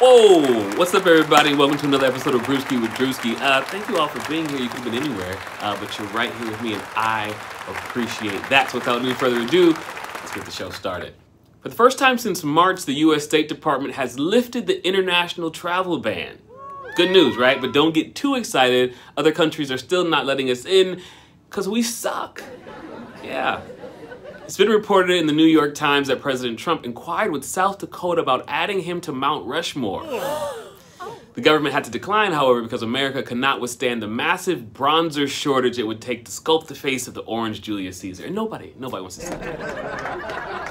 Whoa! What's up, everybody? Welcome to another episode of Brewski with Drewski. Uh, thank you all for being here. You could have been anywhere, uh, but you're right here with me, and I appreciate that. So, without any further ado, let's get the show started. For the first time since March, the U.S. State Department has lifted the international travel ban. Good news, right? But don't get too excited. Other countries are still not letting us in because we suck. Yeah. It's been reported in the New York Times that President Trump inquired with South Dakota about adding him to Mount Rushmore. The government had to decline, however, because America could not withstand the massive bronzer shortage it would take to sculpt the face of the orange Julius Caesar. And nobody, nobody wants to see that.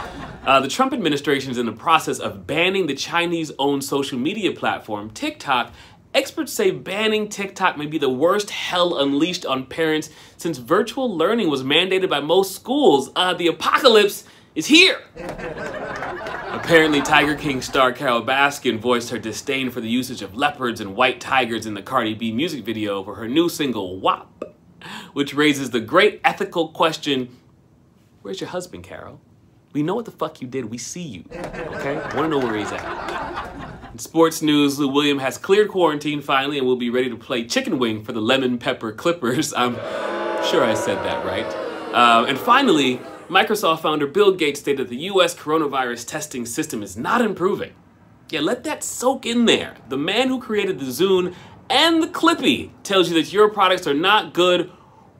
Uh, the Trump administration is in the process of banning the Chinese owned social media platform, TikTok. Experts say banning TikTok may be the worst hell unleashed on parents since virtual learning was mandated by most schools. Uh, the apocalypse is here. Apparently, Tiger King star Carole Baskin voiced her disdain for the usage of leopards and white tigers in the Cardi B music video for her new single, WAP, which raises the great ethical question Where's your husband, Carole? We know what the fuck you did. We see you. Okay? I Want to know where he's at. In sports news, Lou William has cleared quarantine finally and will be ready to play chicken wing for the Lemon Pepper Clippers. I'm sure I said that right. Uh, and finally, Microsoft founder Bill Gates stated the US coronavirus testing system is not improving. Yeah, let that soak in there. The man who created the Zune and the Clippy tells you that your products are not good.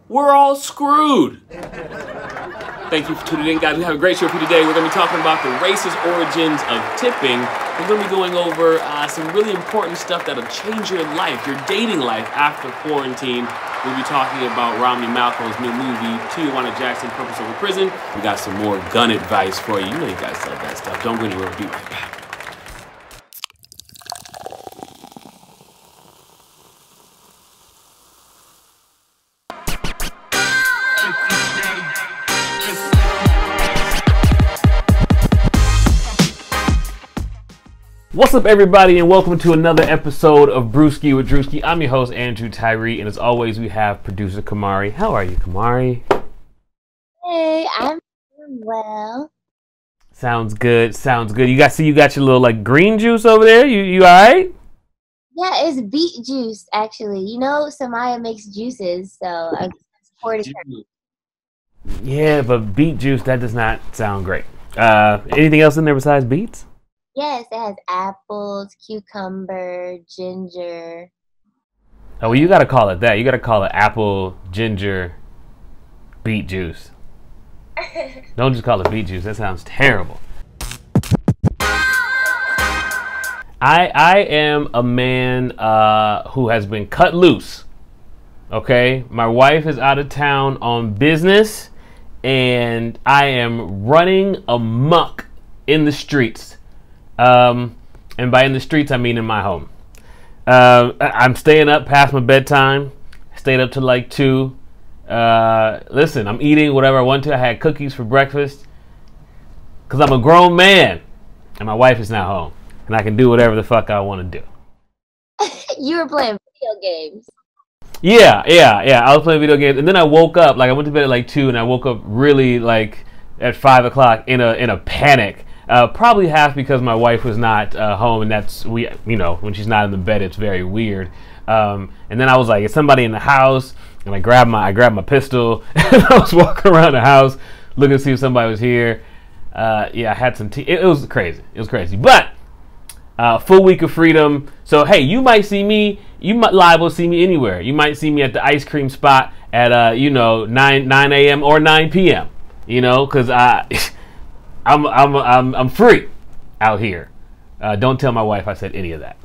We're all screwed. Thank you for tuning in, guys. We have a great show for you today. We're going to be talking about the racist origins of tipping. We're going to be going over uh, some really important stuff that'll change your life, your dating life after quarantine. We'll be talking about Romany Malco's new movie, Tijuana Jackson, Purpose Over Prison. We got some more gun advice for you. You know you guys love that stuff. Don't go anywhere. We'll be right back. What's up, everybody, and welcome to another episode of Brewski with Drewski. I'm your host, Andrew Tyree, and as always, we have producer Kamari. How are you, Kamari? Hey, I'm doing well. Sounds good. Sounds good. You got see, you got your little like green juice over there. You you all right? Yeah, it's beet juice actually. You know, Samaya makes juices, so I supported her. Yeah, but beet juice that does not sound great. Uh, anything else in there besides beets? Yes, it has apples, cucumber, ginger. Oh, well, you got to call it that. You got to call it apple ginger beet juice. Don't just call it beet juice. That sounds terrible. I I am a man uh, who has been cut loose. Okay, my wife is out of town on business, and I am running amok in the streets. Um, and by in the streets, I mean in my home. Uh, I'm staying up past my bedtime. Stayed up to like two. Uh, listen, I'm eating whatever I want to. I had cookies for breakfast because I'm a grown man, and my wife is now home, and I can do whatever the fuck I want to do. you were playing video games. Yeah, yeah, yeah. I was playing video games, and then I woke up. Like I went to bed at like two, and I woke up really like at five o'clock in a in a panic. Uh, probably half because my wife was not uh, home, and that's we you know when she's not in the bed, it's very weird. Um, and then I was like, is somebody in the house? And I grabbed my I grabbed my pistol, and I was walking around the house looking to see if somebody was here. Uh, yeah, I had some tea. It, it was crazy. It was crazy, but. Uh, full week of freedom. So hey, you might see me. You might liable see me anywhere. You might see me at the ice cream spot at uh, you know nine nine a.m. or nine p.m. You know, because I I'm I'm I'm I'm free out here. Uh, don't tell my wife I said any of that.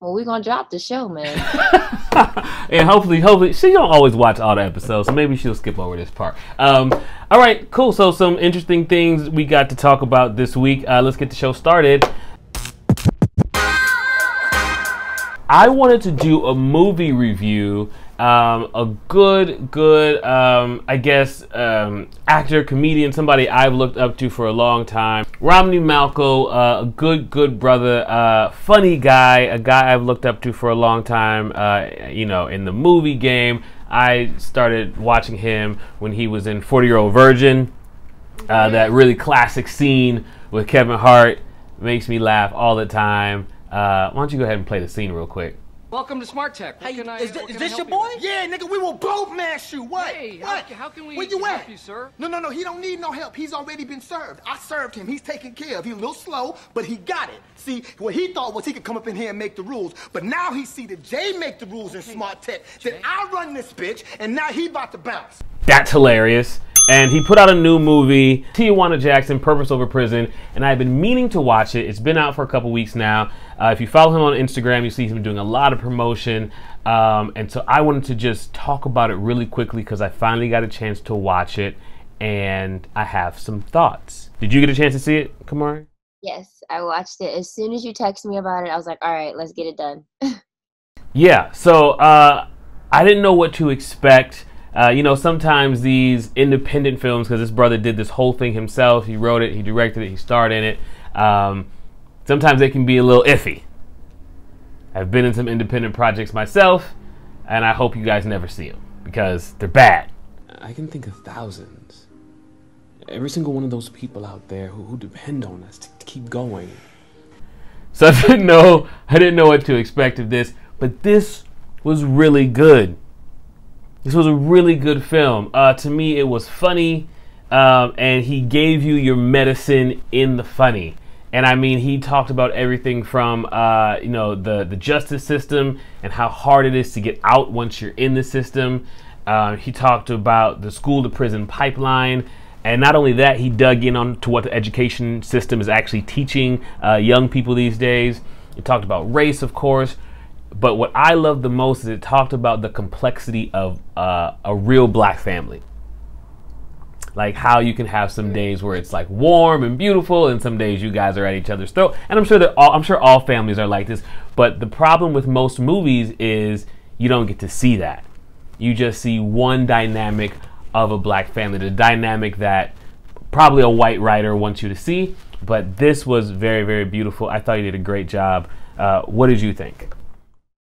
Well, we're gonna drop the show, man. and hopefully, hopefully, she don't always watch all the episodes, so maybe she'll skip over this part. Um, all right, cool. So, some interesting things we got to talk about this week. Uh, let's get the show started. I wanted to do a movie review. Um, a good, good, um, I guess, um, actor, comedian, somebody I've looked up to for a long time. Romany Malco, uh, a good, good brother, uh, funny guy, a guy I've looked up to for a long time. Uh, you know, in the movie game, I started watching him when he was in 40 Year Old Virgin. Uh, that really classic scene with Kevin Hart makes me laugh all the time. Uh, why don't you go ahead and play the scene real quick? Welcome to Smart Tech. What Hey, can I, is, what can is I this your boy? with? Yeah, nigga, we will both mash you. What? Hey, what? how- how can we Where you help at? you, sir? No, no, no. He don't need no help. He's already been served. I served him. He's taken care of. He's a little slow, but he got it. See, what he thought was he could come up in here and make the rules, but now he see that Jay make the rules in Smart Tech. That I run this bitch, and now he about to bounce. That's hilarious. And he put out a new movie, Tijuana Jackson, Purpose Over Prison, and I've been meaning to watch it. It's been out for a couple weeks now. Uh, if you follow him on Instagram, you see him doing a lot of promotion. Um, and so I wanted to just talk about it really quickly because I finally got a chance to watch it and I have some thoughts. Did you get a chance to see it, Kamari? Yes, I watched it. As soon as you texted me about it, I was like, all right, let's get it done. Yeah, so uh, I didn't know what to expect. Uh, you know, sometimes these independent films, because this brother did this whole thing himself, he wrote it, he directed it, he starred in it. Um, sometimes they can be a little iffy. I've been in some independent projects myself, and I hope you guys never see them because they're bad. I can think of thousands. Every single one of those people out there who, who depend on us to, to keep going. So I didn't know I didn't know what to expect of this, but this was really good. This was a really good film. Uh, to me, it was funny, um, and he gave you your medicine in the funny. And I mean, he talked about everything from uh, you know the the justice system and how hard it is to get out once you're in the system. Uh, he talked about the school to prison pipeline. And not only that, he dug in on to what the education system is actually teaching uh, young people these days. He talked about race, of course, but what I loved the most is it talked about the complexity of uh, a real black family. Like how you can have some days where it's like warm and beautiful, and some days you guys are at each other's throat. And I'm sure that all I'm sure all families are like this. But the problem with most movies is you don't get to see that. You just see one dynamic of a black family, the dynamic that probably a white writer wants you to see. But this was very, very beautiful. I thought you did a great job. Uh, what did you think?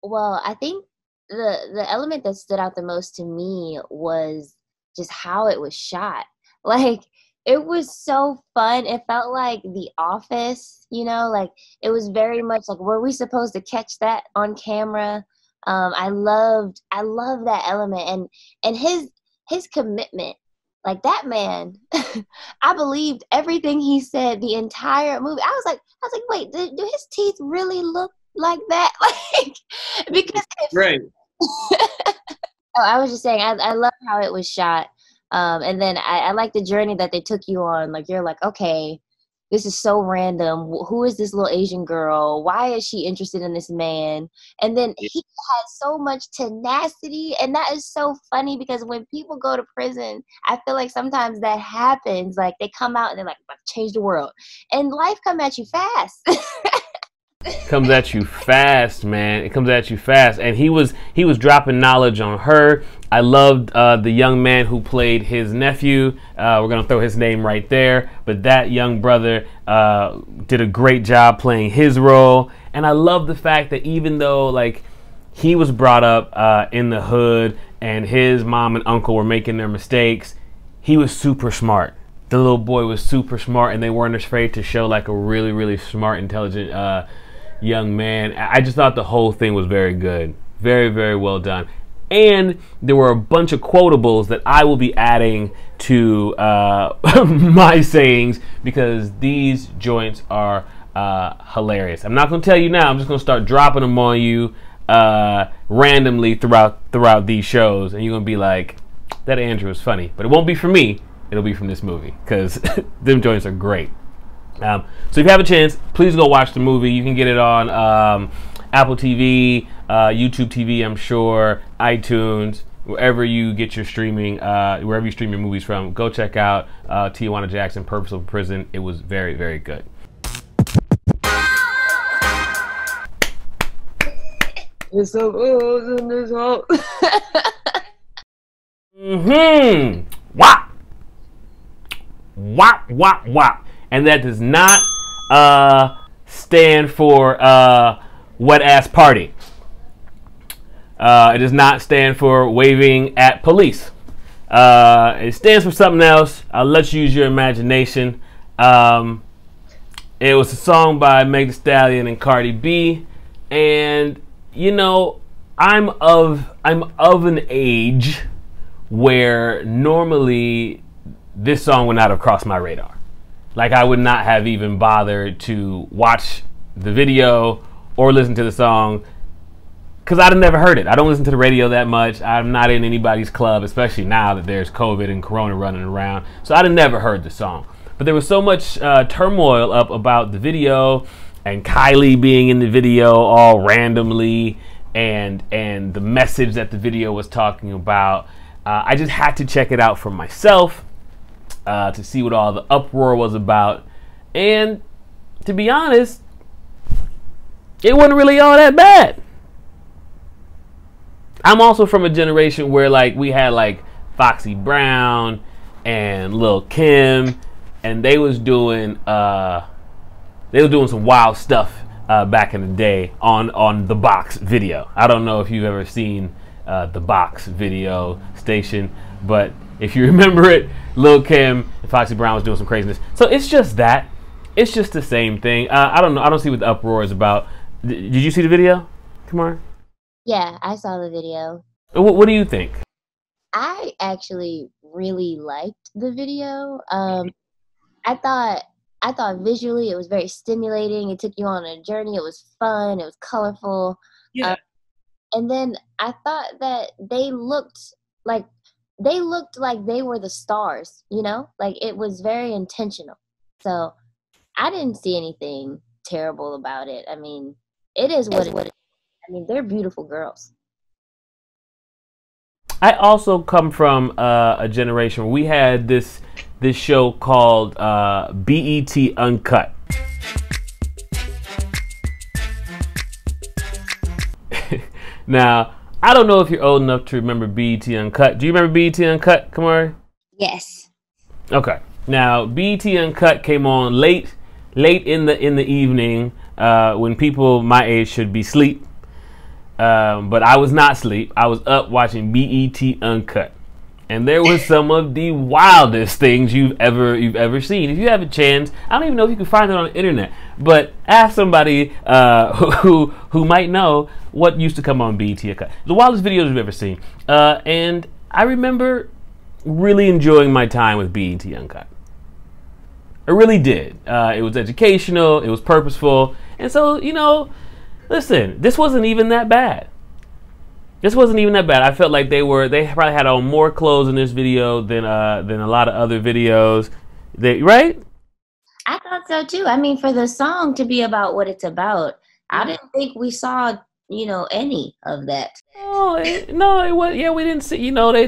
Well, I think the the element that stood out the most to me was just how it was shot. Like it was so fun. It felt like The Office, you know, like it was very much like were we supposed to catch that on camera? Um, I loved I loved that element and and his his commitment. Like that man, I believed everything he said the entire movie. I was like, I was like, wait, do, do his teeth really look like that? Like, because Right. Oh, I was just saying, I, I love how it was shot. Um, and then I, I like the journey that they took you on. Like, you're like, okay, this is so random. Who is this little Asian girl? Why is she interested in this man? And then he has so much tenacity. And that is so funny because when people go to prison, I feel like sometimes that happens. Like, they come out and they're like, "I'm about to change the world. And life come at you fast. comes at you fast, man. It comes at you fast, and he was he was dropping knowledge on her. I loved uh, the young man who played his nephew. Uh, we're gonna throw his name right there, but that young brother uh, did a great job playing his role, and I love the fact that even though like he was brought up uh, in the hood, and his mom and uncle were making their mistakes, he was super smart. The little boy was super smart, and they weren't afraid to show like a really, really smart, intelligent uh, young man. I just thought the whole thing was very good, very, very well done. And there were a bunch of quotables that I will be adding to uh, my sayings because these joints are uh, hilarious. I'm not going to tell you now. I'm just going to start dropping them on you uh, randomly throughout throughout these shows, and you're going to be like, "That Andrew is funny," but it won't be from me. It'll be from this movie because them joints are great. Um, so if you have a chance, please go watch the movie. You can get it on um, Apple TV, uh, YouTube TV, I'm sure, iTunes, wherever you get your streaming, uh, wherever you stream your movies from. Go check out uh, Tijuana Jackson, Purpose of Prison. It was very, very good. It's so oh, in this hole. Hmm. Wop. Wop, wop, wop. And that does not uh, stand for uh, wet ass party. Uh, it does not stand for waving at police. Uh, it stands for something else. I'll let you use your imagination. Um, It was a song by Meg Thee Stallion and Cardi B, and you know, I'm of I'm of an age where normally this song would not have crossed my radar. Like I would not have even bothered to watch the video or listen to the song because I'd never heard it. I don't listen to the radio that much. I'm not in anybody's club, especially now that there's COVID and Corona running around. So I'd never heard the song. But there was so much uh, turmoil up about the video and Kylie being in the video all randomly and and the message that the video was talking about. Uh, I just had to check it out for myself uh, to see what all the uproar was about. And to be honest, it wasn't really all that bad. I'm also from a generation where like we had like Foxy Brown and Lil Kim, and they was doing uh, they were doing some wild stuff uh, back in the day on on the Box video. I don't know if you've ever seen uh, the Box video station, but if you remember it, Lil Kim and Foxy Brown was doing some craziness. So it's just that. It's just the same thing. Uh, I don't know. I don't see what the uproar is about. D- did you see the video, Kamar? Yeah, I saw the video. What, what do you think? I actually really liked the video. Um, I thought I thought visually it was very stimulating. It took you on a journey. It was fun. It was colorful. Yeah. Uh, and then I thought that they looked like they looked like they were the stars. You know, like it was very intentional. So I didn't see anything terrible about it. I mean, it is what it is. I mean, they're beautiful girls. I also come from uh, a generation where we had this this show called uh, BET Uncut. now, I don't know if you're old enough to remember BET Uncut. Do you remember BET Uncut, Kamari? Yes. Okay. Now, BET Uncut came on late, late in the in the evening uh, when people my age should be asleep. Um, but I was not asleep. I was up watching BET Uncut, and there was some of the wildest things you've ever you've ever seen. If you have a chance, I don't even know if you can find it on the internet, but ask somebody uh, who who might know what used to come on BET. The wildest videos you've ever seen, uh, and I remember really enjoying my time with BET Uncut. I really did. Uh, it was educational. It was purposeful, and so you know listen, this wasn't even that bad. This wasn't even that bad. I felt like they were they probably had on more clothes in this video than uh than a lot of other videos. They right? I thought so too. I mean, for the song to be about what it's about, I didn't think we saw, you know, any of that. No, it, no, it was. Yeah, we didn't see. You know, they.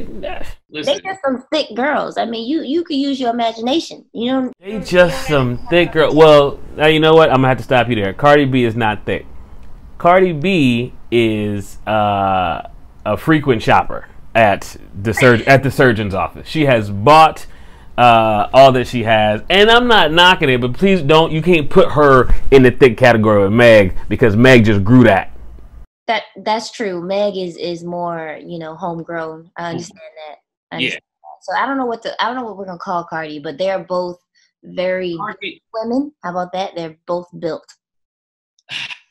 Listen. They just some thick girls. I mean, you you could use your imagination. You know. They just some thick girl. Well, now you know what? I'm gonna have to stop you there. Cardi B is not thick. Cardi B is uh, a frequent shopper at the sur- at the surgeon's office. She has bought uh, all that she has, and I'm not knocking it, but please don't. You can't put her in the thick category with Meg because Meg just grew that. That that's true. Meg is is more you know homegrown. I understand that. I understand yeah. That. So I don't know what the I don't know what we're gonna call Cardi, but they're both very women. How about that? They're both built.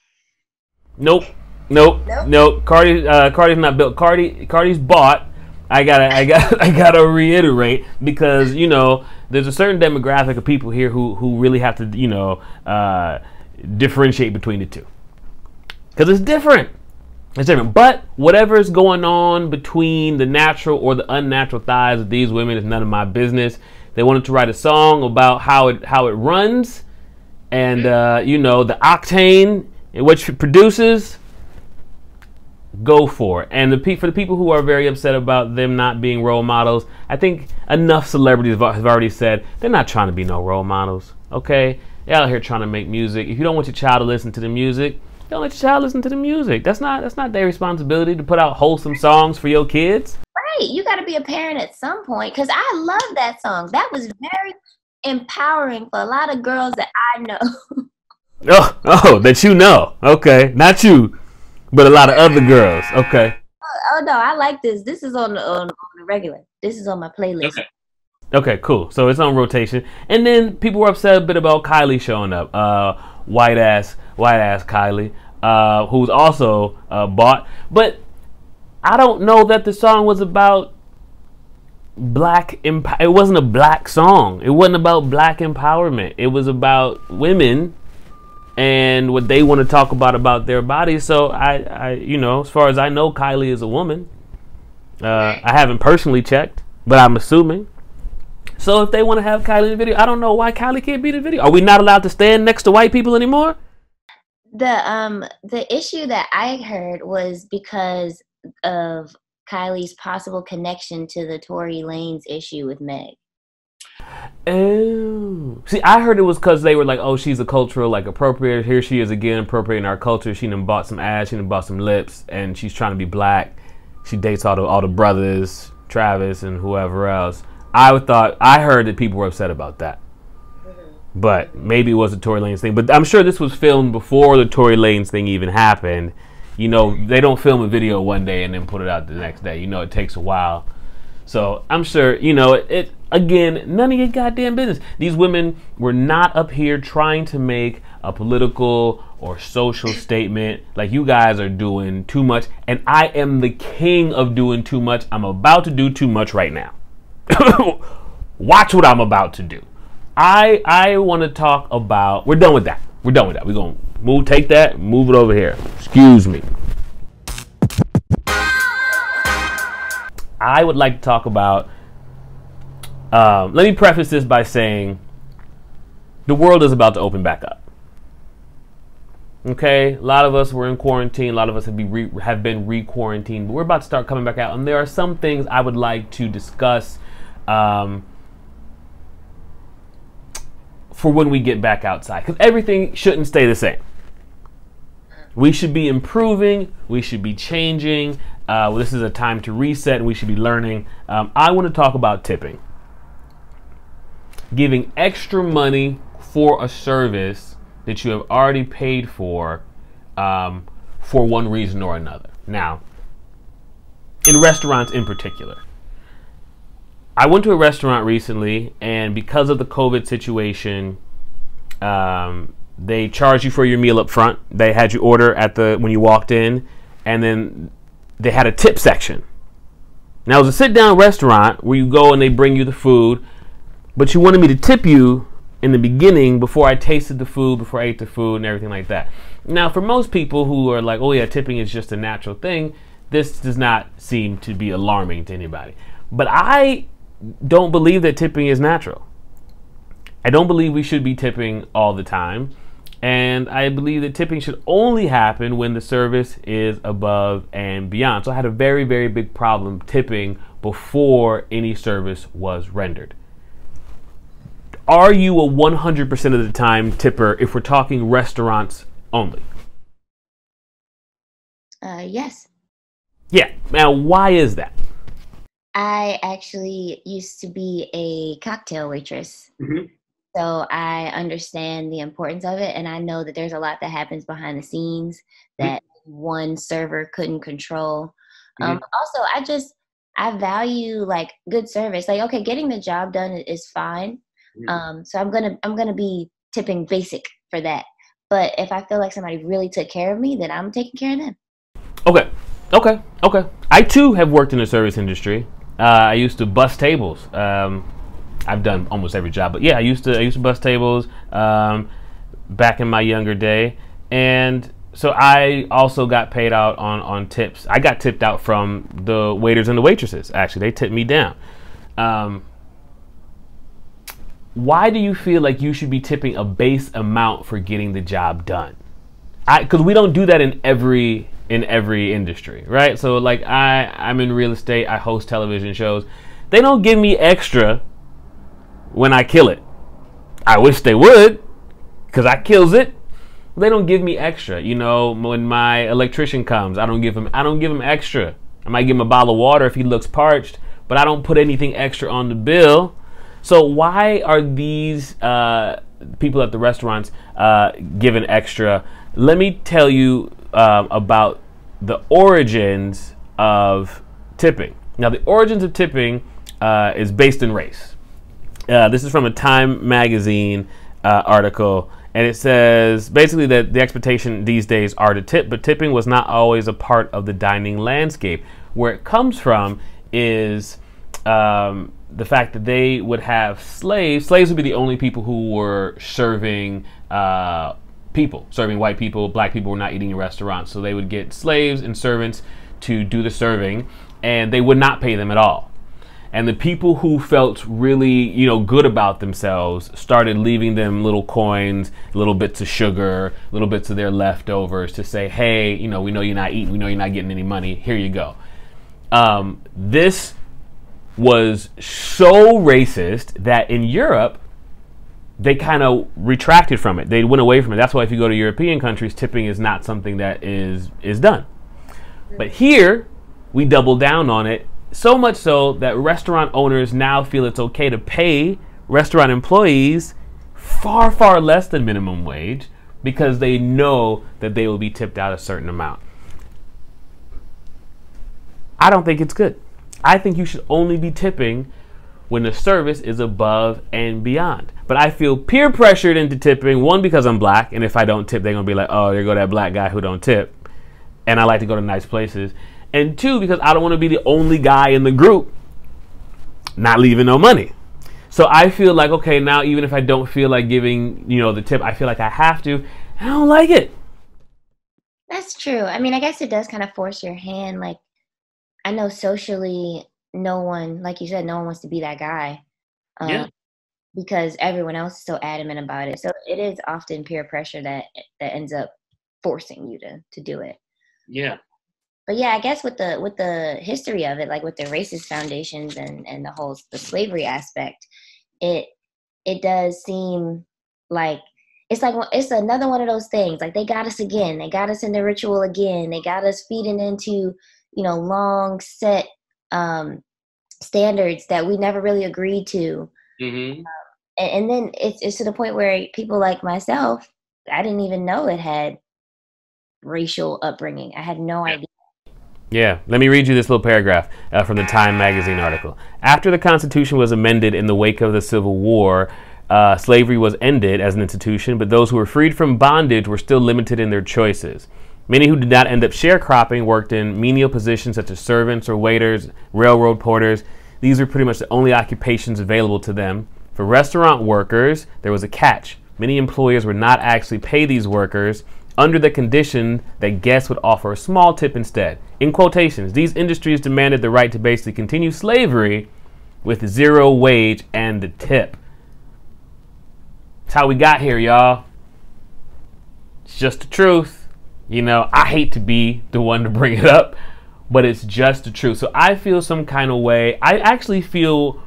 Nope. Nope. Nope. nope. Cardi uh, Cardi's not built. Cardi Cardi's bought. I gotta I got I gotta reiterate because you know there's a certain demographic of people here who who really have to you know uh, differentiate between the two because it's different. It's different. But whatever is going on between the natural or the unnatural thighs of these women is none of my business. They wanted to write a song about how it how it runs, and uh, you know the octane which produces, go for it. And the pe- for the people who are very upset about them not being role models, I think enough celebrities have already said they're not trying to be no role models. Okay, they're out here trying to make music. If you don't want your child to listen to the music, don't let your child listen to the music. That's not that's not their responsibility to put out wholesome songs for your kids. Right, you got to be a parent at some point because I love that song. That was very empowering for a lot of girls that I know. Oh, oh, that you know. Okay, not you, but a lot of other girls. Okay. Oh, oh no, I like this. This is on the, on, on the regular. This is on my playlist. Okay. Okay, cool. So it's on rotation, and then people were upset a bit about Kylie showing up. Uh, white ass, white ass Kylie, uh, who's also uh, bought. But I don't know that the song was about black emp- it wasn't a black song it wasn't about black empowerment it was about women and what they want to talk about about their bodies so i i you know as far as i know kylie is a woman. Uh, i haven't personally checked but i'm assuming. So if they want to have kylie in the video i don't know why kylie can't be in the video. Are we not allowed to stand next to white people anymore? The um the issue that i heard was because of Kylie's possible connection to the Tory Lanez issue with Meg. Oh, see, I heard it was because they were like, "Oh, she's a cultural like appropriator. Here she is again appropriating our culture. She done bought some ass, she done bought some lips, and she's trying to be black. She dates all the all the brothers, Travis and whoever else." I thought I heard that people were upset about that, but maybe it was a Tory Lanez thing. But I'm sure this was filmed before the Tory Lanez thing even happened you know, they don't film a video one day and then put it out the next day. You know, it takes a while. So I'm sure, you know, it, it again, none of your goddamn business. These women were not up here trying to make a political or social statement like you guys are doing too much. And I am the king of doing too much. I'm about to do too much right now. Watch what I'm about to do. I I want to talk about. We're done with that. We're done with that. We're gonna Move, take that, move it over here. Excuse me. I would like to talk about. Um, let me preface this by saying the world is about to open back up. Okay, a lot of us were in quarantine. A lot of us have, be re- have been re-quarantined, but we're about to start coming back out. And there are some things I would like to discuss um, for when we get back outside, because everything shouldn't stay the same. We should be improving. We should be changing. Uh, well, this is a time to reset and we should be learning. Um, I want to talk about tipping. Giving extra money for a service that you have already paid for um, for one reason or another. Now, in restaurants in particular, I went to a restaurant recently, and because of the COVID situation, um, they charged you for your meal up front. They had you order at the when you walked in, and then they had a tip section. Now it was a sit down restaurant where you go and they bring you the food, but you wanted me to tip you in the beginning before I tasted the food, before I ate the food, and everything like that. Now, for most people who are like, oh yeah, tipping is just a natural thing, this does not seem to be alarming to anybody. But I don't believe that tipping is natural. I don't believe we should be tipping all the time. And I believe that tipping should only happen when the service is above and beyond. So I had a very, very big problem tipping before any service was rendered. Are you a 100% of the time tipper if we're talking restaurants only? Uh, yes. Yeah. Now, why is that? I actually used to be a cocktail waitress. Mm-hmm. So I understand the importance of it. And I know that there's a lot that happens behind the scenes mm-hmm. that mm-hmm. one server couldn't control. Um, mm-hmm. also, I just, I value like good service. Like, okay, getting the job done is fine. Mm-hmm. Um, so I'm gonna I'm gonna be tipping basic for that. But if I feel like somebody really took care of me, then I'm taking care of them. Okay, okay, okay. I too have worked in the service industry. Uh, I used to bus tables. Um, I've done almost every job, but yeah, I used to I used to bus tables um, back in my younger day, and so I also got paid out on on tips. I got tipped out from the waiters and the waitresses. Actually, they tipped me down. Um, why do you feel like you should be tipping a base amount for getting the job done? Because we don't do that in every in every industry, right? So like I I'm in real estate. I host television shows. They don't give me extra when I kill it. I wish they would, because I kills it. They don't give me extra. You know, when my electrician comes, I don't give him I don't give him extra. I might give him a bottle of water if he looks parched, but I don't put anything extra on the bill. So why are these uh, people at the restaurants uh, given extra? Let me tell you uh, about the origins of tipping. Now, the origins of tipping uh, is based in race. Uh, this is from a Time magazine uh, article, and it says basically that the expectation these days are to tip, but tipping was not always a part of the dining landscape. Where it comes from is um, the fact that they would have slaves. Slaves would be the only people who were serving uh, people, serving white people. Black people were not eating in restaurants, so they would get slaves and servants to do the serving, and they would not pay them at all. And the people who felt really, you know, good about themselves started leaving them little coins, little bits of sugar, little bits of their leftovers to say, hey, you know, we know you're not eating, we know you're not getting any money. Here you go. Um, this was so racist that in Europe, they kind of retracted from it. They went away from it. That's why if you go to European countries, tipping is not something that is is done. But here, we double down on it so much so that restaurant owners now feel it's okay to pay restaurant employees far far less than minimum wage because they know that they will be tipped out a certain amount. I don't think it's good. I think you should only be tipping when the service is above and beyond. But I feel peer pressured into tipping, one, because I'm black, and if I don't tip, they're gonna be like, oh, there go that black guy who don't tip. And I like to go to nice places. And two, because I don't wanna be the only guy in the group not leaving no money. So I feel like, okay, now even if I don't feel like giving, you know, the tip, I feel like I have to. I don't like it. That's true. I mean, I guess it does kind of force your hand. Like, I know socially, no one, like you said, no one wants to be that guy. Um, yeah. Because everyone else is so adamant about it. So it is often peer pressure that that ends up forcing you to to do it. Yeah. But yeah, I guess with the with the history of it, like with the racist foundations and and the whole the slavery aspect, it it does seem like it's like it's another one of those things. Like they got us again. They got us in the ritual again. They got us feeding into you know long set um, standards that we never really agreed to. Mm-hmm. Um, and, and, then it's, it's to the point where people like myself, I didn't even know it had racial upbringing. I had no idea. Yeah, let me read you this little paragraph uh, from the Time magazine article. After the Constitution was amended in the wake of the Civil War, uh, slavery was ended as an institution, but those who were freed from bondage were still limited in their choices. Many who did not end up sharecropping worked in menial positions such as servants or waiters, railroad porters. These were pretty much the only occupations available to them. For restaurant workers, there was a catch. Many employers would not actually pay these workers under the condition that guests would offer a small tip instead. In quotations, these industries demanded the right to basically continue slavery with zero wage and the tip. That's how we got here, y'all. It's just the truth. You know, I hate to be the one to bring it up, but it's just the truth. So I feel some kind of way. I actually feel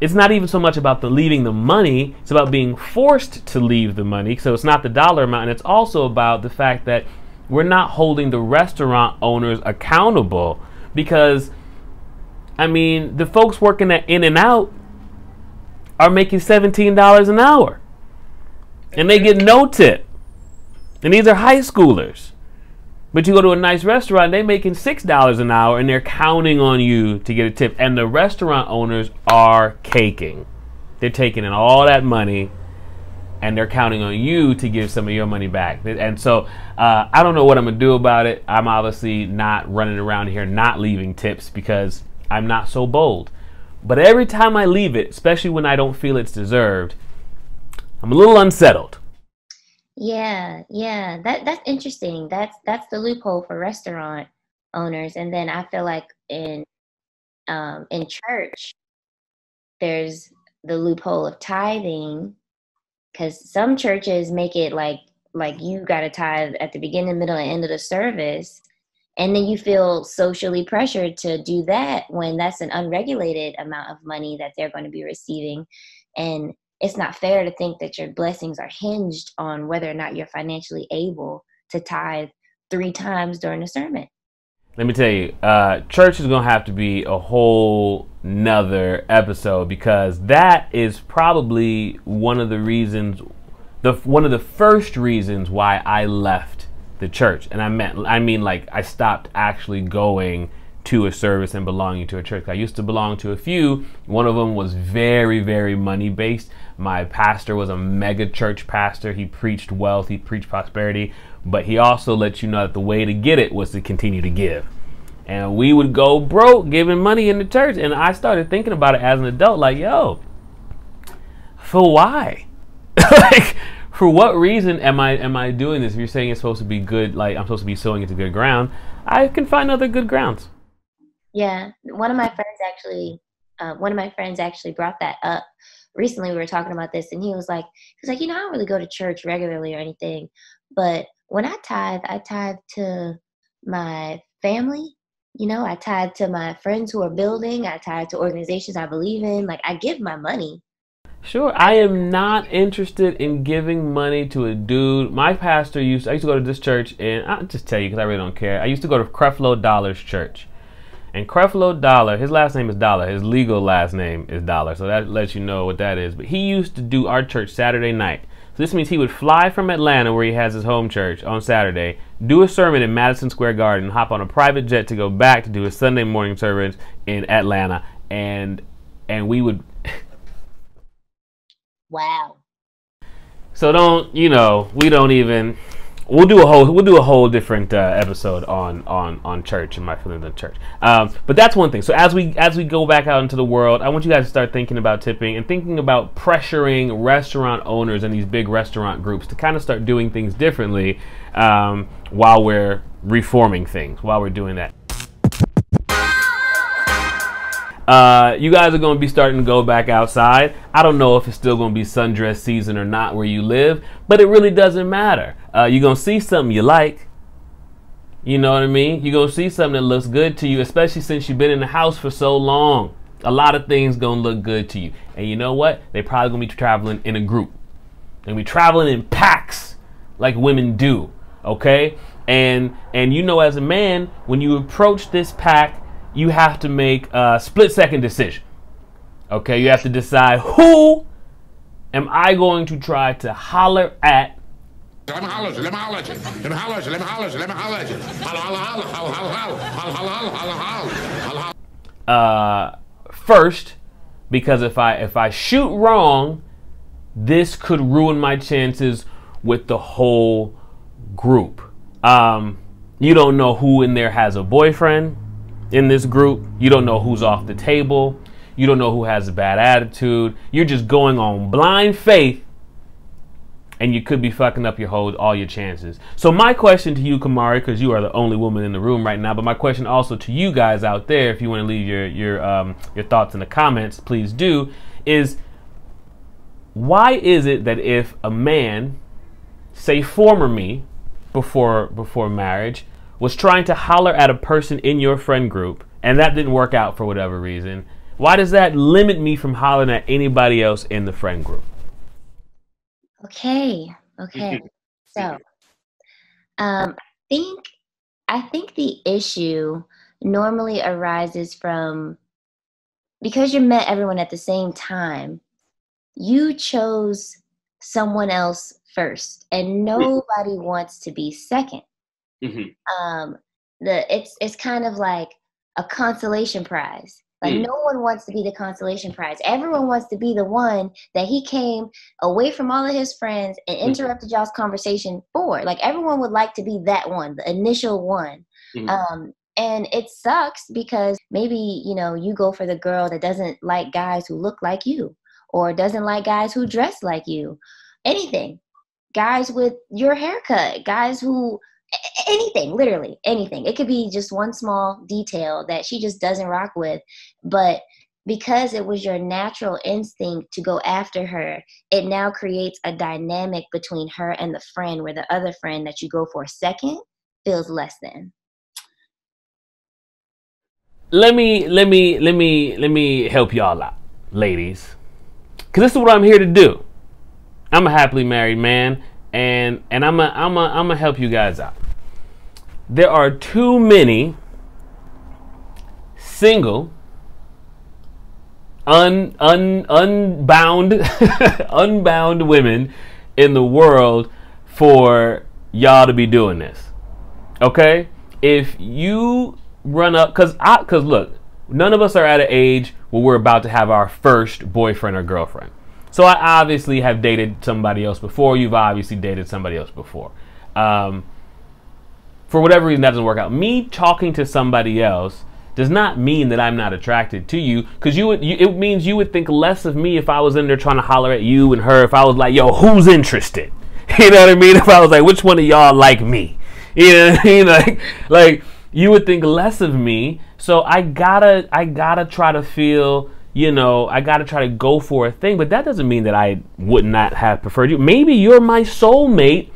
it's not even so much about the leaving the money, it's about being forced to leave the money. So it's not the dollar amount, and it's also about the fact that we're not holding the restaurant owners accountable because I mean, the folks working at In and Out are making $17 an hour. And they get no tip. And these are high schoolers. But you go to a nice restaurant, they're making $6 an hour and they're counting on you to get a tip. And the restaurant owners are caking. They're taking in all that money and they're counting on you to give some of your money back. And so uh, I don't know what I'm going to do about it. I'm obviously not running around here not leaving tips because I'm not so bold. But every time I leave it, especially when I don't feel it's deserved, I'm a little unsettled. Yeah, yeah. That that's interesting. That's that's the loophole for restaurant owners. And then I feel like in um in church there's the loophole of tithing because some churches make it like like you got to tithe at the beginning, middle, and end of the service, and then you feel socially pressured to do that when that's an unregulated amount of money that they're going to be receiving, and it's not fair to think that your blessings are hinged on whether or not you're financially able to tithe three times during a sermon. Let me tell you, uh, church is gonna have to be a whole nother episode because that is probably one of the reasons, the one of the first reasons why I left the church, and I meant, I mean, like I stopped actually going to a service and belonging to a church. I used to belong to a few. One of them was very, very money based. My pastor was a mega church pastor. He preached wealth, he preached prosperity, but he also let you know that the way to get it was to continue to give. And we would go broke giving money in the church. And I started thinking about it as an adult like, yo, for why? like, for what reason am I am I doing this? If you're saying it's supposed to be good, like I'm supposed to be sowing into good ground, I can find other good grounds. Yeah, one of my friends actually, uh, one of my friends actually brought that up recently. We were talking about this, and he was like, he was like, you know, I don't really go to church regularly or anything, but when I tithe, I tithe to my family. You know, I tithe to my friends who are building. I tithe to organizations I believe in. Like I give my money. Sure, I am not interested in giving money to a dude. My pastor used. I used to go to this church, and I'll just tell you because I really don't care. I used to go to Creflo Dollar's church and Creflo Dollar, his last name is Dollar. His legal last name is Dollar. So that lets you know what that is. But he used to do our church Saturday night. So this means he would fly from Atlanta, where he has his home church, on Saturday, do a sermon in Madison Square Garden, hop on a private jet to go back to do his Sunday morning service in Atlanta, and and we would. wow. So don't you know? We don't even we'll do a whole we'll do a whole different uh, episode on on on church and my feelings on church. Um, but that's one thing. So as we as we go back out into the world, I want you guys to start thinking about tipping and thinking about pressuring restaurant owners and these big restaurant groups to kind of start doing things differently um, while we're reforming things while we're doing that. Uh, you guys are going to be starting to go back outside. I don't know if it's still going to be sundress season or not where you live, but it really doesn't matter. Uh, you're to see something you like. You know what I mean? You're to see something that looks good to you, especially since you've been in the house for so long. A lot of things to look good to you. And you know what? They probably to be traveling in a group. They're going to be traveling in packs like women do, okay? And and you know as a man, when you approach this pack you have to make a split second decision. Okay, you have to decide who am I going to try to holler at. Uh, first, because if I if I shoot wrong, this could ruin my chances with the whole group. Um, you don't know who in there has a boyfriend in this group. You don't know who's off the table. You don't know who has a bad attitude. You're just going on blind faith and you could be fucking up your whole all your chances. So my question to you, Kamari, because you are the only woman in the room right now, but my question also to you guys out there, if you want to leave your your um, your thoughts in the comments, please do. Is why is it that if a man, say former me, before before marriage, was trying to holler at a person in your friend group and that didn't work out for whatever reason, why does that limit me from hollering at anybody else in the friend group? Okay. Okay. so, um, I think I think the issue normally arises from because you met everyone at the same time. You chose someone else first, and nobody wants to be second. Mm-hmm. Um, the it's it's kind of like a consolation prize. Like mm. no one wants to be the consolation prize. Everyone wants to be the one that he came away from all of his friends and mm. interrupted y'all's conversation for. Like everyone would like to be that one, the initial one. Mm. Um, and it sucks because maybe you know you go for the girl that doesn't like guys who look like you or doesn't like guys who dress like you. Anything. Guys with your haircut, guys who anything, literally anything. It could be just one small detail that she just doesn't rock with, but because it was your natural instinct to go after her, it now creates a dynamic between her and the friend where the other friend that you go for second feels less than. Let me let me let me let me help y'all out, ladies. Cause this is what I'm here to do. I'm a happily married man and and I'm a, I'm a, I'm gonna help you guys out there are too many single, un, un, unbound, unbound women in the world for y'all to be doing this. Okay? If you run up because I because look, none of us are at an age where we're about to have our first boyfriend or girlfriend. So I obviously have dated somebody else before. You've obviously dated somebody else before. Um, for whatever reason, that doesn't work out. Me talking to somebody else does not mean that I'm not attracted to you because you would you, it means you would think less of me if I was in there trying to holler at you and her if I was like yo who's interested? You know what I mean? If I was like which one of y'all like me? You know what I mean? Like like you would think less of me. So I gotta I gotta try to feel you know I gotta try to go for a thing but that doesn't mean that I would not have preferred you. Maybe you're my soulmate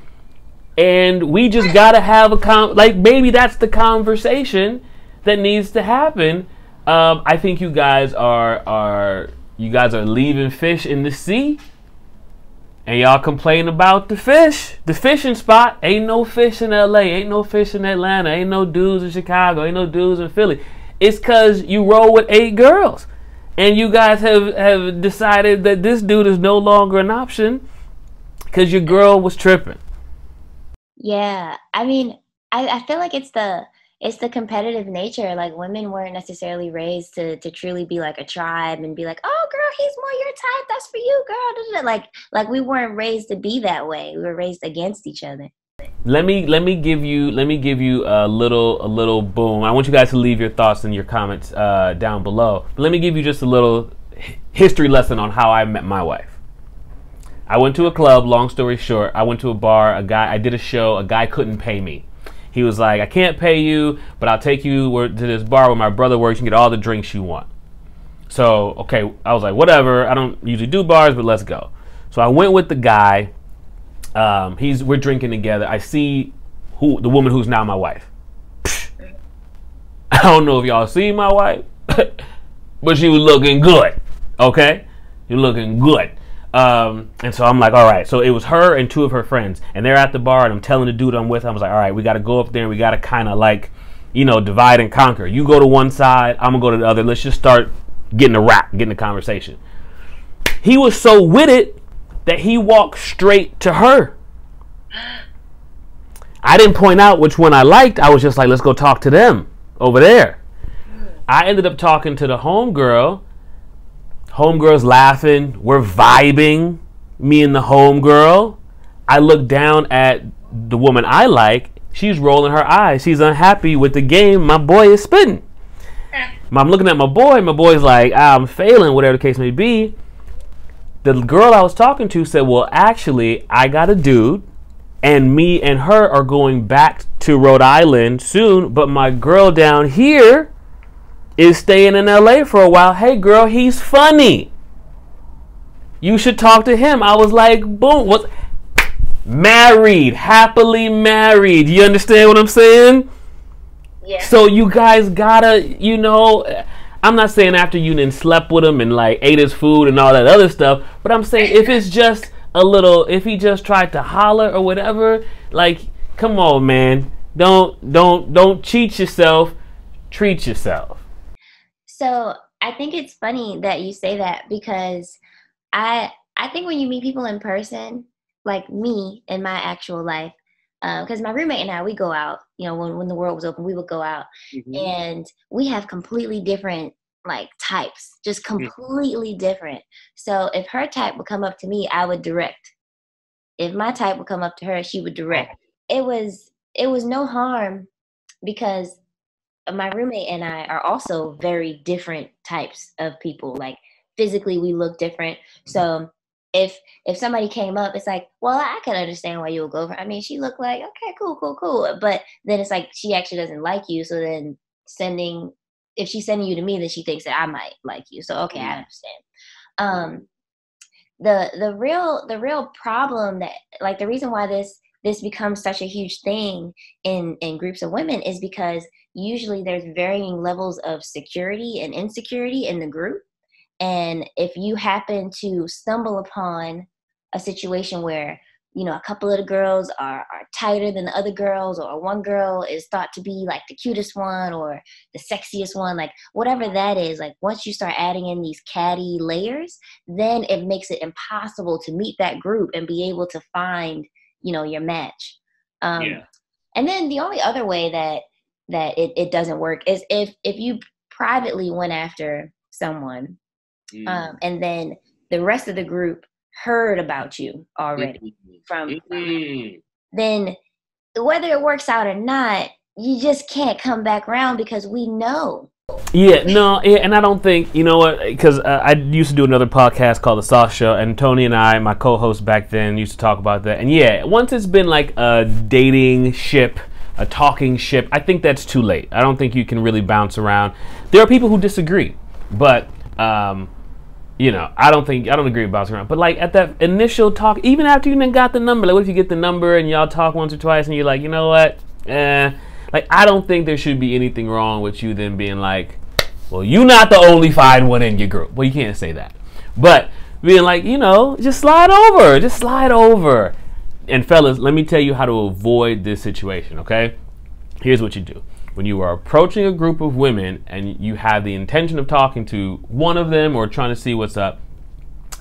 and we just gotta have a con like maybe that's the conversation that needs to happen. Um, I think you guys are are you guys are leaving fish in the sea, and y'all complain about the fish. The fishing spot ain't no fish in L.A. Ain't no fish in Atlanta. Ain't no dudes in Chicago. Ain't no dudes in Philly. It's cause you roll with eight girls, and you guys have have decided that this dude is no longer an option because your girl was tripping. Yeah, I mean, I, I feel like it's the it's the competitive nature. Like women weren't necessarily raised to to truly be like a tribe and be like, oh girl, he's more your type. That's for you, girl. Like like we weren't raised to be that way. We were raised against each other. Let me let me give you let me give you a little a little boom. I want you guys to leave your thoughts and your comments uh, down below. But let me give you just a little history lesson on how I met my wife. I went to a club. Long story short, I went to a bar. A guy I did a show. A guy couldn't pay me he was like, I can't pay you, but I'll take you to this bar where my brother works. You can get all the drinks you want. So, okay, I was like, whatever. I don't usually do bars, but let's go. So I went with the guy. Um, he's we're drinking together. I see who the woman who's now my wife. I don't know if y'all see my wife, but she was looking good. Okay, you're looking good. Um, and so I'm like, all right. So it was her and two of her friends, and they're at the bar, and I'm telling the dude I'm with, I was like, all right, we got to go up there, and we got to kind of like, you know, divide and conquer. You go to one side, I'm gonna go to the other. Let's just start getting a rap, getting a conversation. He was so with it that he walked straight to her. I didn't point out which one I liked. I was just like, let's go talk to them over there. I ended up talking to the homegirl Homegirl's laughing. We're vibing. Me and the homegirl. I look down at the woman I like. She's rolling her eyes. She's unhappy with the game my boy is spitting. Eh. I'm looking at my boy. My boy's like, I'm failing, whatever the case may be. The girl I was talking to said, Well, actually, I got a dude, and me and her are going back to Rhode Island soon, but my girl down here is staying in LA for a while. Hey, girl, he's funny. You should talk to him. I was like, boom, what? Married, happily married. You understand what I'm saying? Yeah. So you guys gotta, you know, I'm not saying after you then slept with him and like ate his food and all that other stuff, but I'm saying if it's just a little, if he just tried to holler or whatever, like, come on, man, don't, don't, don't cheat yourself. Treat yourself. So I think it's funny that you say that because I I think when you meet people in person, like me in my actual life, because uh, my roommate and I we go out. You know, when when the world was open, we would go out, mm-hmm. and we have completely different like types, just completely mm-hmm. different. So if her type would come up to me, I would direct. If my type would come up to her, she would direct. It was it was no harm because my roommate and I are also very different types of people. Like physically, we look different. So if if somebody came up, it's like, well, I can understand why you would go for. I mean, she looked like okay, cool, cool, cool. But then it's like she actually doesn't like you. So then sending if she's sending you to me, then she thinks that I might like you. So okay, I mm-hmm. understand. Um, the the real the real problem that like the reason why this this becomes such a huge thing in in groups of women is because usually there's varying levels of security and insecurity in the group. And if you happen to stumble upon a situation where, you know, a couple of the girls are, are tighter than the other girls, or one girl is thought to be like the cutest one or the sexiest one, like whatever that is, like once you start adding in these catty layers, then it makes it impossible to meet that group and be able to find, you know, your match. Um, yeah. And then the only other way that that it, it doesn't work is if if you privately went after someone Mm. um, and then the rest of the group heard about you already from, from Mm. then whether it works out or not you just can't come back around because we know Yeah, no, yeah, and I don't think you know what because uh, I used to do another podcast called The Sauce Show, and Tony and I, my co-host back then, used to talk about that. And yeah, once it's been like a dating ship, a talking ship, I think that's too late. I don't think you can really bounce around. There are people who disagree, but um, you know, I don't think I don't agree with bouncing around. But like at that initial talk, even after you got the number, like what if you get the number and y'all talk once or twice, and you're like, you know what, eh. Like I don't think there should be anything wrong with you then being like, well, you're not the only fine one in your group. Well, you can't say that. But being like, you know, just slide over, just slide over. And fellas, let me tell you how to avoid this situation, okay? Here's what you do. When you are approaching a group of women and you have the intention of talking to one of them or trying to see what's up,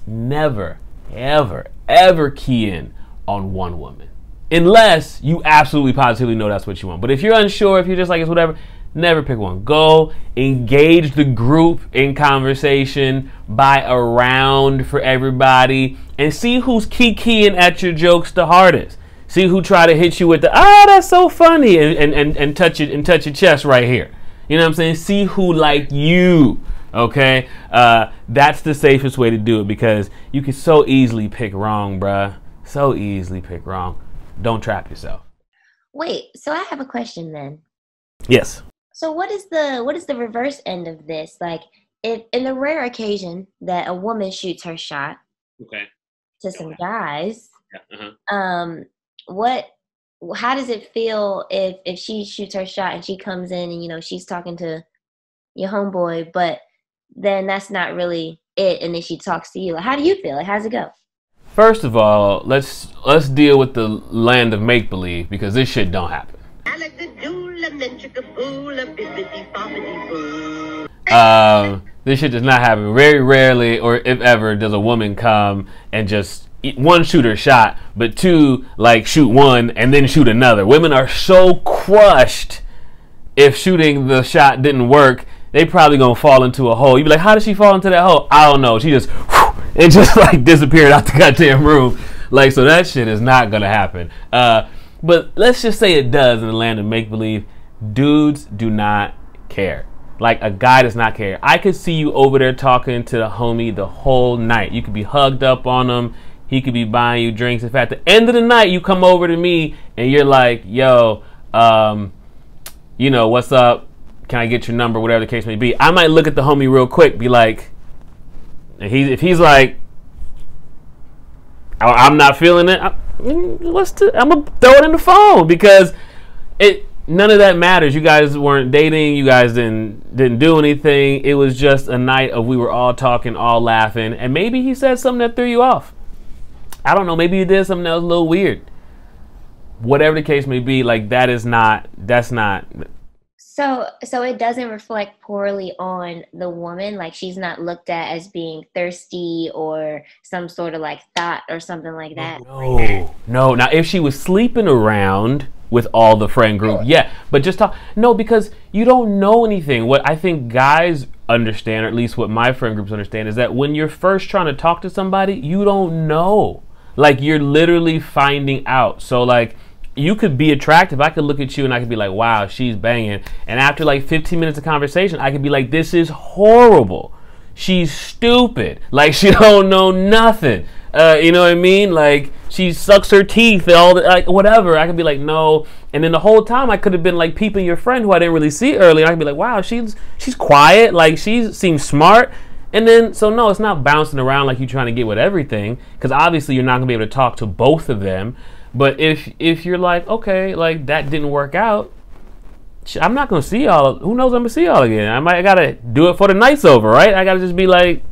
never, ever, ever key in on one woman. Unless you absolutely positively know that's what you want. But if you're unsure, if you're just like it's whatever, never pick one. Go engage the group in conversation, buy a round for everybody, and see who's keying at your jokes the hardest. See who try to hit you with the ah that's so funny and, and, and, and touch it and touch your chest right here. You know what I'm saying? See who like you. Okay? Uh, that's the safest way to do it because you can so easily pick wrong, bruh. So easily pick wrong. Don't trap yourself. wait so i have a question then Yes. So what is the what is the reverse end of this like if in the rare occasion that a woman shoots her shot Okay. to some guys Uh-huh. um what how does it feel if if she shoots her shot and she comes in and you know she's talking to your homeboy but then that's not really it and then she talks to you like, how do you feel like how's it go First of all, let's let's deal with the land of make believe because this shit don't happen. Um, this shit does not happen. Very rarely, or if ever, does a woman come and just one shoot her shot, but two like shoot one and then shoot another. Women are so crushed if shooting the shot didn't work. They probably gonna fall into a hole. You be like, how did she fall into that hole? I don't know. She just it just like disappeared out the goddamn room. Like so that shit is not gonna happen. Uh, but let's just say it does in the land of make believe. Dudes do not care. Like a guy does not care. I could see you over there talking to the homie the whole night. You could be hugged up on him. He could be buying you drinks. If at the end of the night you come over to me and you're like, "Yo, um, you know what's up? Can I get your number? Whatever the case may be." I might look at the homie real quick, be like, if he's like, I'm not feeling it. I'm gonna throw it in the phone because it. None of that matters. You guys weren't dating. You guys didn't didn't do anything. It was just a night of we were all talking, all laughing, and maybe he said something that threw you off. I don't know. Maybe he did something that was a little weird. Whatever the case may be, like that is not. That's not. So so it doesn't reflect poorly on the woman like she's not looked at as being thirsty or some sort of like thought or something like that No, no. Now, if she was sleeping around with all the friend group, yeah. But just talk. No, because you don't know anything. What I think guys understand, or at least what my friend groups understand, is that when you're first trying to talk to somebody, you don't know. Like you're literally finding out. So like. You could be attractive. I could look at you and I could be like, "Wow, she's banging." And after like 15 minutes of conversation, I could be like, "This is horrible." she's stupid. Like she don't know nothing. Uh, you know what I mean? Like she sucks her teeth and all that, like whatever. I could be like, no. And then the whole time I could have been like peeping your friend who I didn't really see earlier. I could be like, wow, she's she's quiet. Like she seems smart. And then so no, it's not bouncing around like you're trying to get with everything because obviously you're not gonna be able to talk to both of them. But if if you're like, okay, like that didn't work out, I'm not gonna see y'all. Who knows? I'm gonna see y'all again. I might I gotta do it for the night's over, right? I gotta just be like,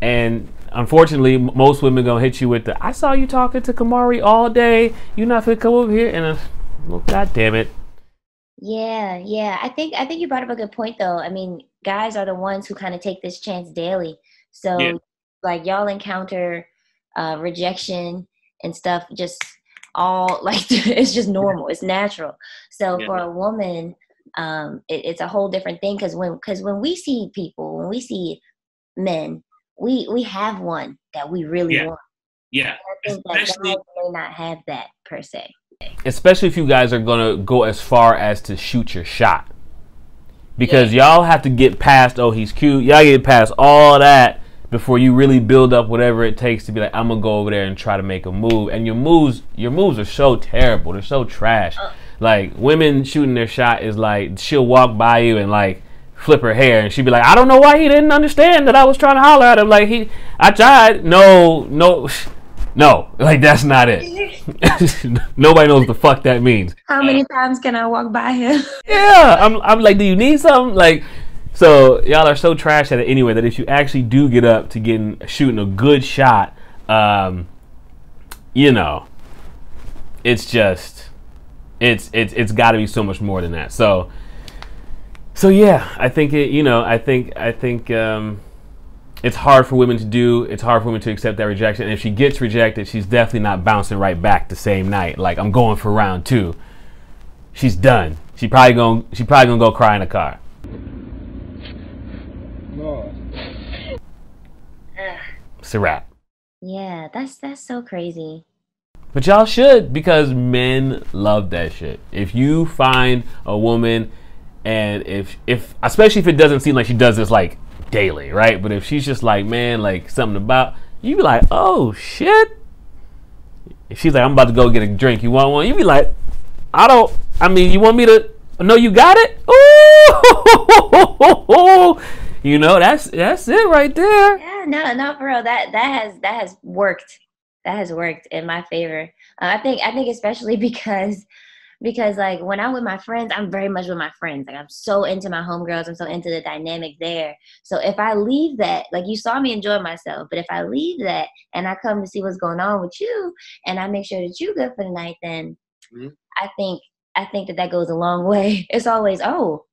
and unfortunately, most women gonna hit you with the, "I saw you talking to Kamari all day. You're not gonna come over here?" And uh, well, god damn it. yeah yeah i think i think you brought up a good point though i mean guys are the ones who kind of take this chance daily so Yeah. like y'all encounter uh rejection and stuff just all like it's just normal it's natural. So Yeah. for a woman um it, it's a whole different thing because when because when we see people when we see men we we have one that we really Yeah. want. Yeah. i think that guys may not have that per se. Especially if you guys are gonna go as far as to shoot your shot. Because y'all have to get past oh he's cute. Y'all get past all that before you really build up whatever it takes to be like i'm gonna go over there and try to make a move. And your moves your moves are so terrible. They're so trash. Uh. Like women shooting their shot is like she'll walk by you and like flip her hair and she'd be like i don't know why he didn't understand that i was trying to holler at him. Like he i tried. No no no. Like that's not it. Nobody knows the fuck that means. How many times can i walk by him? Yeah, I'm, I'm like, do you need something? Like, so y'all are so trash at it anyway that if you actually do get up to getting shooting a good shot, um, you know, it's just, it's it's it's got to be so much more than that. So, so yeah, I think it. You know, I think I think um, it's hard for women to do. It's hard for women to accept that rejection. And if she gets rejected, she's definitely not bouncing right back the same night. Like I'm going for round two she's done. She probably gonna she probably gonna go cry in the car. It's a wrap. yeah that's that's so crazy But y'all should because men love that shit. If you find a woman and if if especially if it doesn't seem like she does this like daily, right? But if she's just like, man, like something about you be like, oh shit. If she's like, I'm about to go get a drink, you want one? You be like, I don't I mean you want me to know you got it? Ooh You know, that's that's it right there. Yeah, no, no, for real. That that has that has worked. That has worked in my favor. Uh, I think I think especially because because like when I'm with my friends, I'm very much with my friends. Like I'm so into my homegirls. I'm so into the dynamic there. So if I leave that, like you saw me enjoy myself, but if I leave that and I come to see what's going on with you, and I make sure that you're good for the night, then Mhm. I think I think that that goes a long way. It's always oh,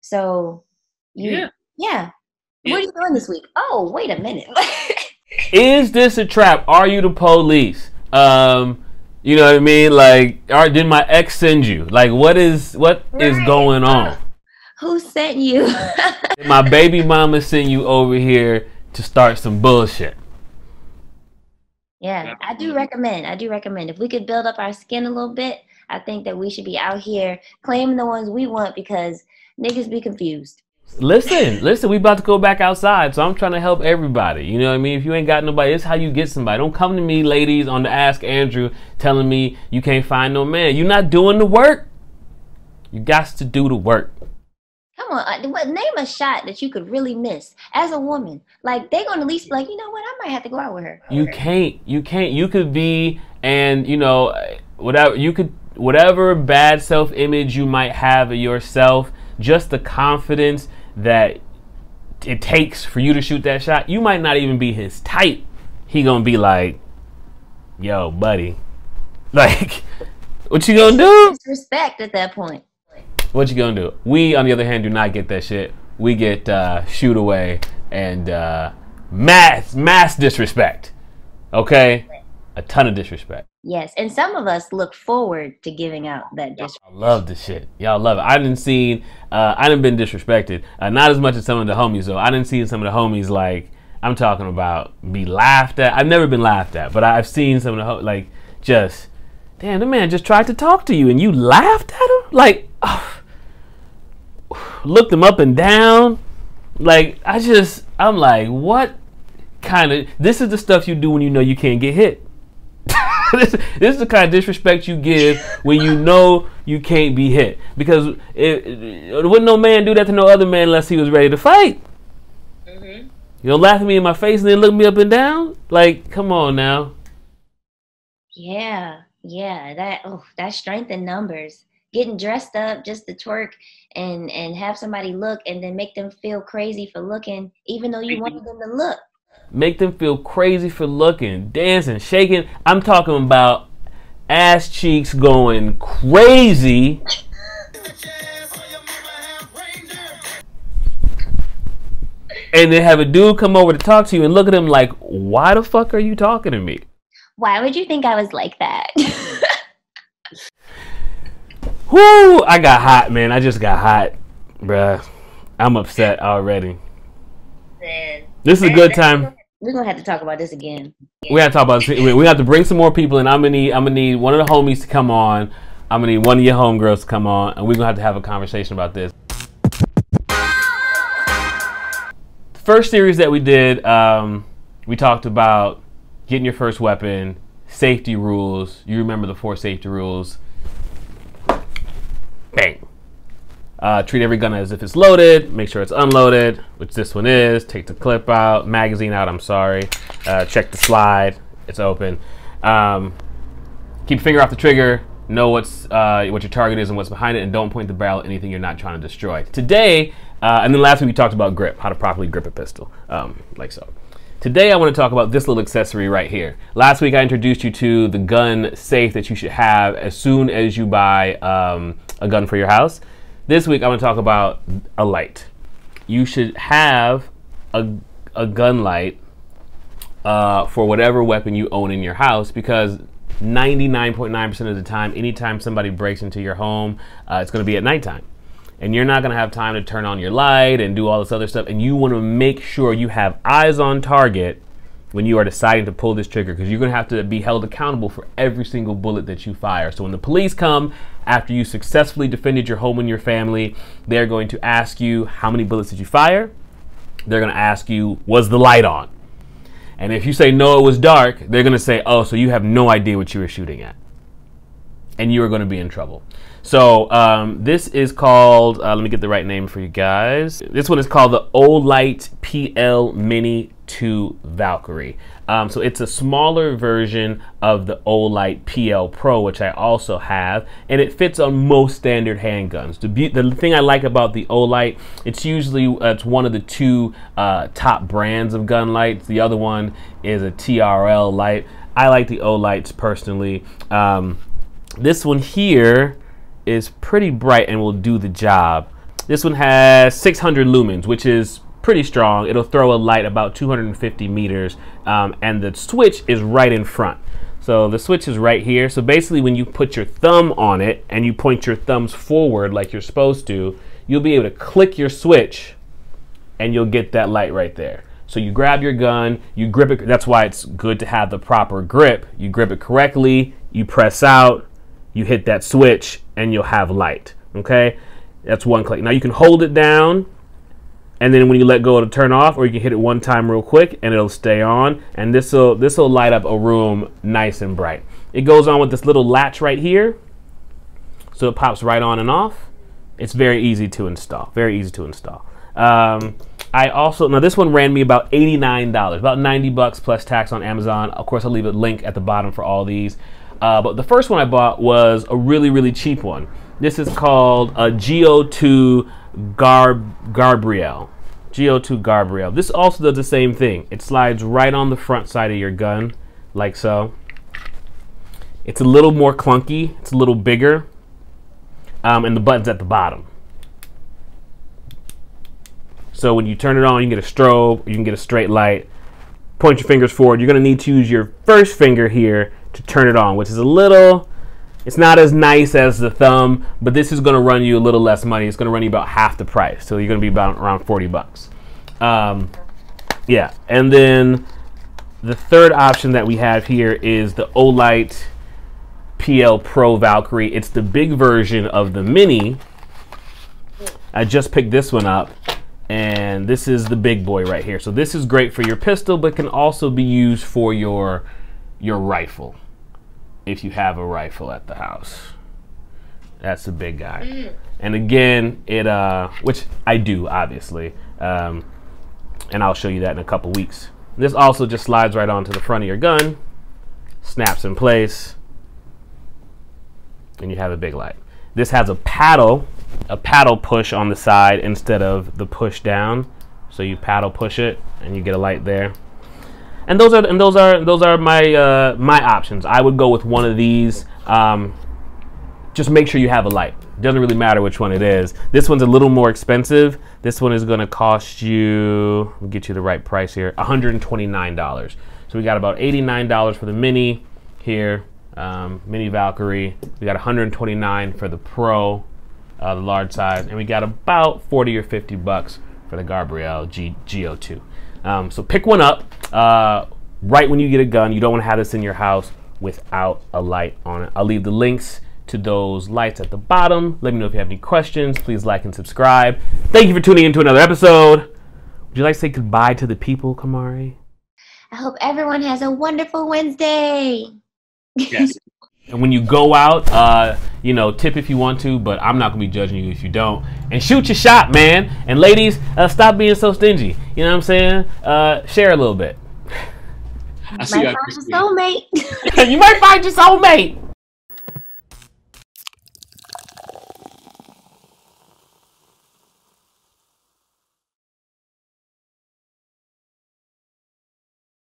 so you Yeah. yeah. What are you doing this week? Oh, wait a minute. is this a trap? Are you the police? Um, you know what I mean? Like, did my ex send you? Like, what is what is Right. going on? Who sent you? My baby mama sent you over here to start some bullshit? yeah, I do recommend. I do recommend. If we could build up our skin a little bit, I think that we should be out here claiming the ones we want because niggas be confused. Listen, listen, we about to go back outside, so I'm trying to help everybody. You know what I mean? If you ain't got nobody, it's how you get somebody. Don't come to me, ladies, on the Ask Andrew, telling me you can't find no man. You're not doing the work. You got to do the work. Come on, uh, what, name a shot that you could really miss as a woman. Like they gonna at least be like, you know what? I might have to go out with her. You can't. You can't. You could be, and you know, whatever you could, whatever bad self-image you might have of yourself, just the confidence that it takes for you to shoot that shot. You might not even be his type. He gonna be like, "Yo, buddy, like, what you gonna do? Respect at that point. What you gonna do?" We, on the other hand, do not get that shit. We get uh, shoot away and uh, mass mass disrespect. Okay, a ton of disrespect. Yes, and some of us look forward to giving out that dish. I love this shit. Y'all love it. I didn't seen. Uh, I didn't been disrespected. Uh, not as much as some of the homies though. I didn't see some of the homies like I'm talking about be laughed at. I've never been laughed at, but I've seen some of the ho- like just damn the man just tried to talk to you and you laughed at him like looked him up and down. Like I just I'm like what kind of this is the stuff you do when you know you can't get hit. this, this is the kind of disrespect you give when you know you can't be hit. Because it, it, wouldn't no man do that to no other man unless he was ready to fight. Mm-hmm. You don't laugh at me in my face and then look me up and down? Like, come on now. Yeah, yeah, that oh, that strength in numbers. Getting dressed up just to twerk and and have somebody look and then make them feel crazy for looking, even though you wanted them to look. Make them feel crazy for looking, dancing, shaking. I'm talking about ass cheeks going crazy. And then have a dude come over to talk to you and look at him like, why the fuck are you talking to me? Why would you think I was like that? Whoo! I got hot, man. I just got hot, bruh. I'm upset already. Man, This is a good time. We're gonna have to talk about this again. We have to talk about. We we have to bring some more people, and I'm gonna need. I'm gonna need one of the homies to come on. I'm gonna need one of your homegirls to come on, and we're gonna have to have a conversation about this. First series that we did, um, we talked about getting your first weapon, safety rules. You remember the four safety rules. Bang. Uh, treat every gun as if it's loaded. Make sure it's unloaded, which this one is. Take the clip out, magazine out. I'm sorry. Uh, check the slide. It's open. Um, keep finger off the trigger. Know what's uh, what your target is and what's behind it, and don't point the barrel at anything you're not trying to destroy. Today, uh, and then last week we talked about grip, how to properly grip a pistol, um, like so. Today I want to talk about this little accessory right here. Last week I introduced you to the gun safe that you should have as soon as you buy um, a gun for your house. This week I'm going to talk about a light. You should have a, a gun light uh, for whatever weapon you own in your house because 99.9% of the time, anytime somebody breaks into your home, uh, it's going to be at nighttime. And you're not going to have time to turn on your light and do all this other stuff. And you want to make sure you have eyes on target when you are deciding to pull this trigger because you're going to have to be held accountable for every single bullet that you fire. So when the police come after you successfully defended your home and your family, they're going to ask you how many bullets did you fire? They're going to ask you was the light on? And if you say no, it was dark, they're going to say, "Oh, so you have no idea what you were shooting at." And you are going to be in trouble. So um, this is called. Uh, let me get the right name for you guys. This one is called the Olight PL Mini 2 Valkyrie. Um, so it's a smaller version of the Olight PL Pro, which I also have, and it fits on most standard handguns. The, the thing I like about the Olight, it's usually uh, it's one of the two uh, top brands of gun lights. The other one is a TRL light. I like the Olights personally. Um, this one here is pretty bright and will do the job. This one has 600 lumens, which is pretty strong. It'll throw a light about 250 meters, um, and the switch is right in front. So the switch is right here. So basically, when you put your thumb on it and you point your thumbs forward like you're supposed to, you'll be able to click your switch and you'll get that light right there. So you grab your gun, you grip it. That's why it's good to have the proper grip. You grip it correctly, you press out, you hit that switch, and you'll have light. Okay? That's one click. Now you can hold it down and then when you let go it'll turn off or you can hit it one time real quick and it'll stay on and this will this will light up a room nice and bright it goes on with this little latch right here so it pops right on and off it's very easy to install very easy to install um, I also now this one ran me about $89 about 90 bucks plus tax on Amazon of course I'll leave a link at the bottom for all these uh, but the first one I bought was a really really cheap one this is called a Geo2 Garb Gabriel. Geo2 Gabriel. This also does the same thing. It slides right on the front side of your gun, like so. It's a little more clunky. It's a little bigger. Um, and the button's at the bottom. So when you turn it on, you can get a strobe, you can get a straight light. Point your fingers forward. You're going to need to use your first finger here to turn it on, which is a little it's not as nice as the thumb, but this is to run you a little less money. It's to run you about half the price, so you're to be about around 40 bucks. Um, yeah, and then the third option that we have here is the Olight PL Pro Valkyrie. It's the big version of the Mini. I just picked this one up, and this is the big boy right here. So this is great for your pistol, but can also be used for your your rifle if you have a rifle at the house. That's a big guy. Mm. And again, it uh, which I do obviously, um, and I'll show you that in a couple weeks. This also just slides right onto the front of your gun, snaps in place, and you have a big light. This has a paddle, a paddle push on the side instead of the push down. So you paddle push it, and you get a light there and those are and those are those are my uh, my options. I would go with one of these. Um, just make sure you have a light. Doesn't really matter which one it is. This one's a little more expensive. This one is going to cost you. Get you the right price here. $129. So we got about $89 for the mini here, um, Mini Valkyrie. We got 129 for the Pro, uh, the large size, and we got about 40 or 50 bucks for the Gabrielle G- Go2. Um, so pick one up uh, right when you get a gun. You don't want to have this in your house without a light on it. I'll leave the links to those lights at the bottom. Let me know if you have any questions. Please like and subscribe. Thank you for tuning in to another episode. Would you like to say goodbye to the people, Kamari? I hope everyone has a wonderful Wednesday. Yes. and when you go out, uh, you know, tip if you want to, but I'm not gonna be judging you if you don't. And shoot your shot, man. And ladies, uh, stop being so stingy. You know what I'm saying? Uh, share a little bit. I see might find your soulmate. you might find your soulmate.